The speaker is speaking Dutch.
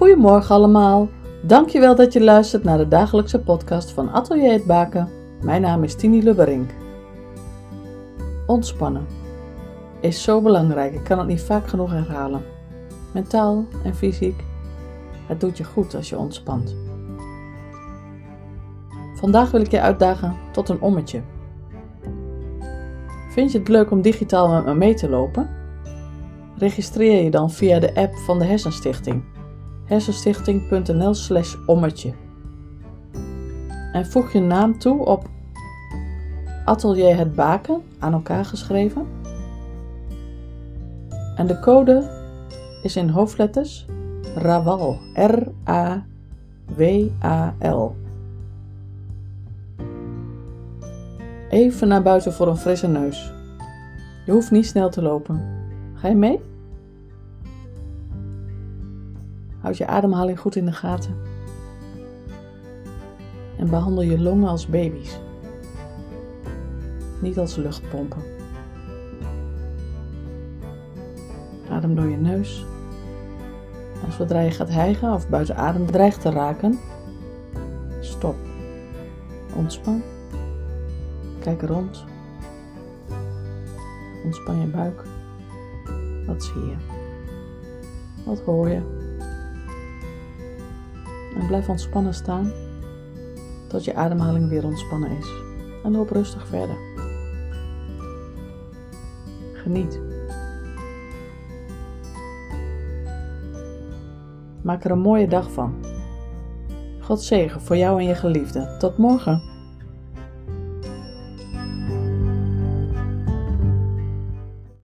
Goedemorgen allemaal. Dankjewel dat je luistert naar de dagelijkse podcast van Atelier het Baken. Mijn naam is Tini Lubberink. Ontspannen is zo belangrijk. Ik kan het niet vaak genoeg herhalen. Mentaal en fysiek. Het doet je goed als je ontspant. Vandaag wil ik je uitdagen tot een ommetje. Vind je het leuk om digitaal met me mee te lopen? Registreer je dan via de app van de Hersenstichting. hersenstichting.nl slash ommetje. En voeg je naam toe op Atelier het Baken, aan elkaar geschreven. En de code is in hoofdletters RAWAL. R-A-W-A-L. Even naar buiten voor een frisse neus. Je hoeft niet snel te lopen. Ga je mee? Houd je ademhaling goed in de gaten. En behandel je longen als baby's. Niet als luchtpompen. Adem door je neus. En zodra je gaat hijgen of buiten adem dreigt te raken, stop. Ontspan. Kijk rond. Ontspan je buik. Wat zie je? Wat hoor je? En blijf ontspannen staan tot je ademhaling weer ontspannen is. En loop rustig verder. Geniet. Maak er een mooie dag van. God zegen voor jou en je geliefde. Tot morgen.